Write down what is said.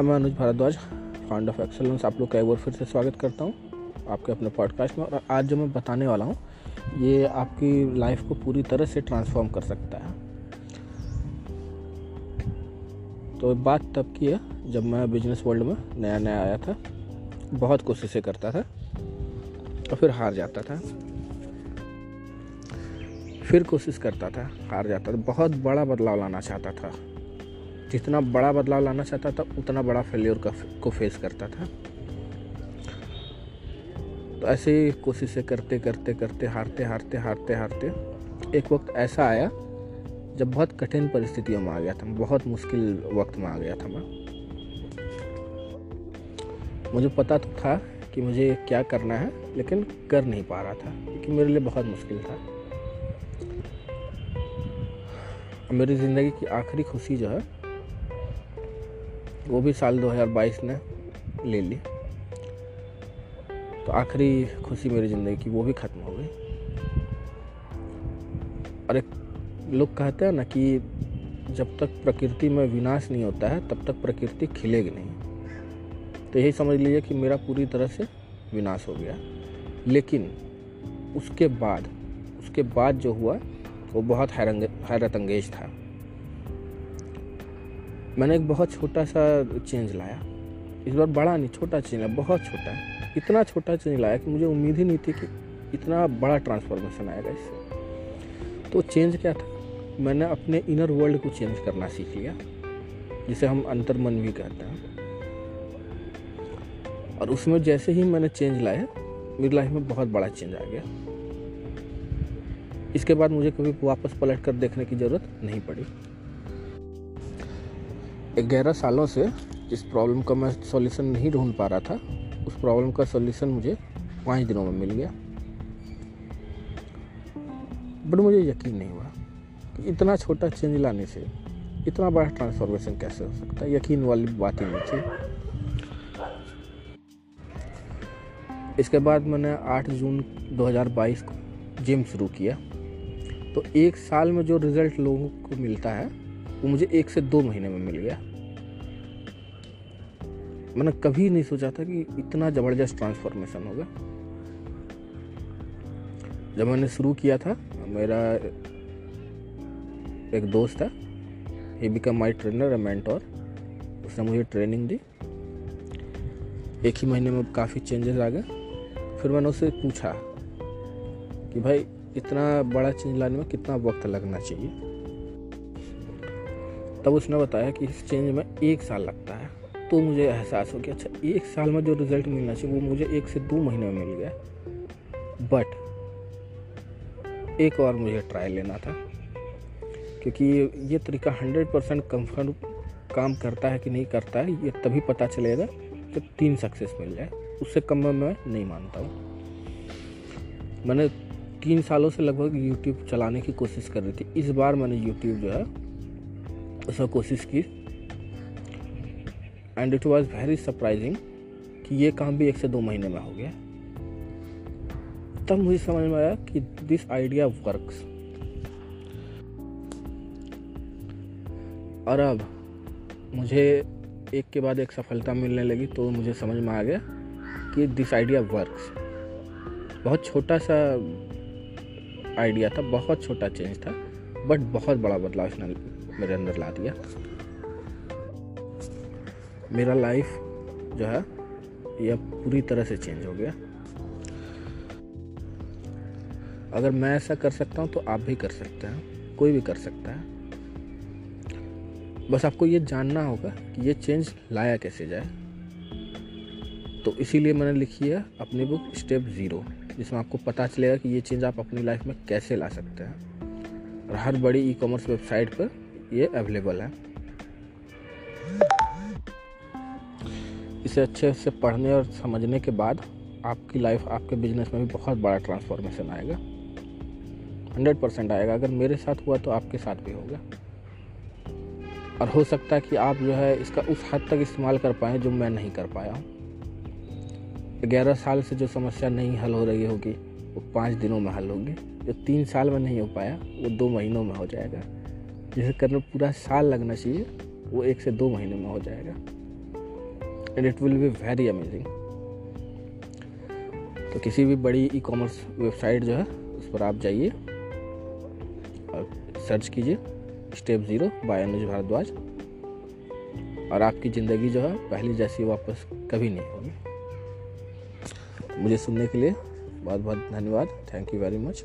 मैं Anuj Bhardwaj found of excellence आप लोग का एक बार फिर से स्वागत करता हूँ आपके अपने पॉडकास्ट में। और आज जो मैं बताने वाला हूँ, ये आपकी लाइफ को पूरी तरह से ट्रांसफॉर्म कर सकता है। तो बात तब की है, जब मैं बिज़नेस वर्ल्ड में नया नया आया था, बहुत कोशिशें करता था और फिर हार जाता था। फिर कोशिश करता था, हार जाता था। बहुत बड़ा बदलाव लाना चाहता था। जितना बड़ा बदलाव लाना चाहता था, उतना बड़ा फेलियर का को फेस करता था। तो ऐसे ही कोशिशें करते करते करते, हारते हारते हारते हारते, एक वक्त ऐसा आया, जब बहुत कठिन परिस्थितियों में आ गया था, बहुत मुश्किल वक्त में आ गया था मैं। मुझे पता तो था कि मुझे क्या करना है, लेकिन कर नहीं पा रहा था, क्योंकि मेरे लिए बहुत मुश्किल था। मेरी ज़िंदगी की आखिरी खुशी जो है वो भी साल 2022 ने ले ली। तो आखिरी खुशी मेरी ज़िंदगी की वो भी ख़त्म हो गई। और एक लोग कहते हैं ना कि जब तक प्रकृति में विनाश नहीं होता है, तब तक प्रकृति खिलेगी नहीं। तो यही समझ लीजिए कि मेरा पूरी तरह से विनाश हो गया। लेकिन उसके बाद उसके बाद जो हुआ, वो बहुत हैरत अंगेज था। मैंने एक बहुत छोटा सा चेंज लाया। इस बार बड़ा नहीं, छोटा चेंज लाया, बहुत छोटा इतना छोटा चेंज लाया कि मुझे उम्मीद ही नहीं थी कि इतना बड़ा ट्रांसफॉर्मेशन आएगा इससे। तो चेंज क्या था? मैंने अपने इनर वर्ल्ड को चेंज करना सीख लिया, जिसे हम अंतर्मन भी कहते हैं। और उसमें जैसे ही मैंने चेंज लाया, मेरी लाइफ में बहुत बड़ा चेंज आ गया। इसके बाद मुझे कभी वापस पलट कर देखने की ज़रूरत नहीं पड़ी। ग्यारह सालों से जिस प्रॉब्लम का मैं सॉल्यूशन नहीं ढूंढ पा रहा था, उस प्रॉब्लम का सॉल्यूशन मुझे पाँच दिनों में मिल गया। बट मुझे यकीन नहीं हुआ कि इतना छोटा चेंज लाने से इतना बड़ा ट्रांसफॉर्मेशन कैसे हो सकता है। यकीन वाली बात ही नहीं थी। इसके बाद मैंने 8 जून 2022 को जिम शुरू किया। तो एक साल में जो रिज़ल्ट लोगों को मिलता है वो मुझे एक से दो महीने में मिल गया। मैंने कभी नहीं सोचा था कि इतना ज़बरदस्त ट्रांसफॉर्मेशन होगा। जब मैंने शुरू किया था, मेरा एक दोस्त है he become my trainer mentor उसने मुझे ट्रेनिंग दी। एक ही महीने में काफ़ी चेंजेस आ गए। फिर मैंने उससे पूछा कि भाई, इतना बड़ा चेंज लाने में कितना वक्त लगना चाहिए? तब उसने बताया कि इस चेंज में एक साल लगता है। तो मुझे एहसास हो गया अच्छा एक साल में जो रिज़ल्ट मिलना चाहिए, वो मुझे एक से दो महीने में मिल गया। बट एक और मुझे ट्रायल लेना था, क्योंकि ये तरीका हंड्रेड परसेंट कन्फर्म काम करता है कि नहीं करता है, ये तभी पता चलेगा जब तीन सक्सेस मिल जाए। उससे कम में मैं नहीं मानता हूँ। मैंने तीन सालों से लगभग यूट्यूब चलाने की कोशिश कर रही थी। इस बार मैंने यूट्यूब जो है उसमें कोशिश की। And it was very surprising कि ये काम भी एक से दो महीने में हो गया। तब मुझे समझ में आया कि दिस आइडिया वर्क्स और अब मुझे एक के बाद एक सफलता मिलने लगी तो मुझे समझ में आ गया कि दिस आइडिया वर्क्स बहुत छोटा सा आइडिया था, बहुत छोटा चेंज था बट बहुत बड़ा बदलाव इसने मेरे अंदर ला दिया। मेरा लाइफ जो है यह पूरी तरह से चेंज हो गया। अगर मैं ऐसा कर सकता हूँ तो आप भी कर सकते हैं, कोई भी कर सकता है। बस आपको ये जानना होगा कि ये चेंज लाया कैसे जाए। तो इसीलिए मैंने लिखी है अपनी बुक स्टेप ज़ीरो जिसमें आपको पता चलेगा कि ये चेंज आप अपनी लाइफ में कैसे ला सकते हैं। और हर बड़ी ई कॉमर्स वेबसाइट पर ये अवेलेबल है। इसे अच्छे से पढ़ने और समझने के बाद आपकी लाइफ आपके बिज़नेस में भी बहुत बड़ा ट्रांसफॉर्मेशन आएगा। हंड्रेड परसेंट आएगा। अगर मेरे साथ हुआ तो आपके साथ भी होगा। और हो सकता है कि आप जो है इसका उस हद तक इस्तेमाल कर पाएँ जो मैं नहीं कर पाया हूँ। ग्यारह साल से जो समस्या नहीं हल हो रही होगी, वो पाँच दिनों में हल होगी। जो तीन साल में नहीं हो पाया, वो दो महीनों में हो जाएगा। जिसे करने पूरा साल लगना चाहिए, वो एक से दो महीने में हो जाएगा। And it will be very amazing तो किसी भी बड़ी ई कॉमर्स वेबसाइट जो है, उस पर आप जाइए और सर्च कीजिए step zero by Anuj Bhardwaj और आपकी ज़िंदगी जो है, पहली जैसी वापस कभी नहीं होगी। मुझे सुनने के लिए बहुत बहुत धन्यवाद। Thank you very much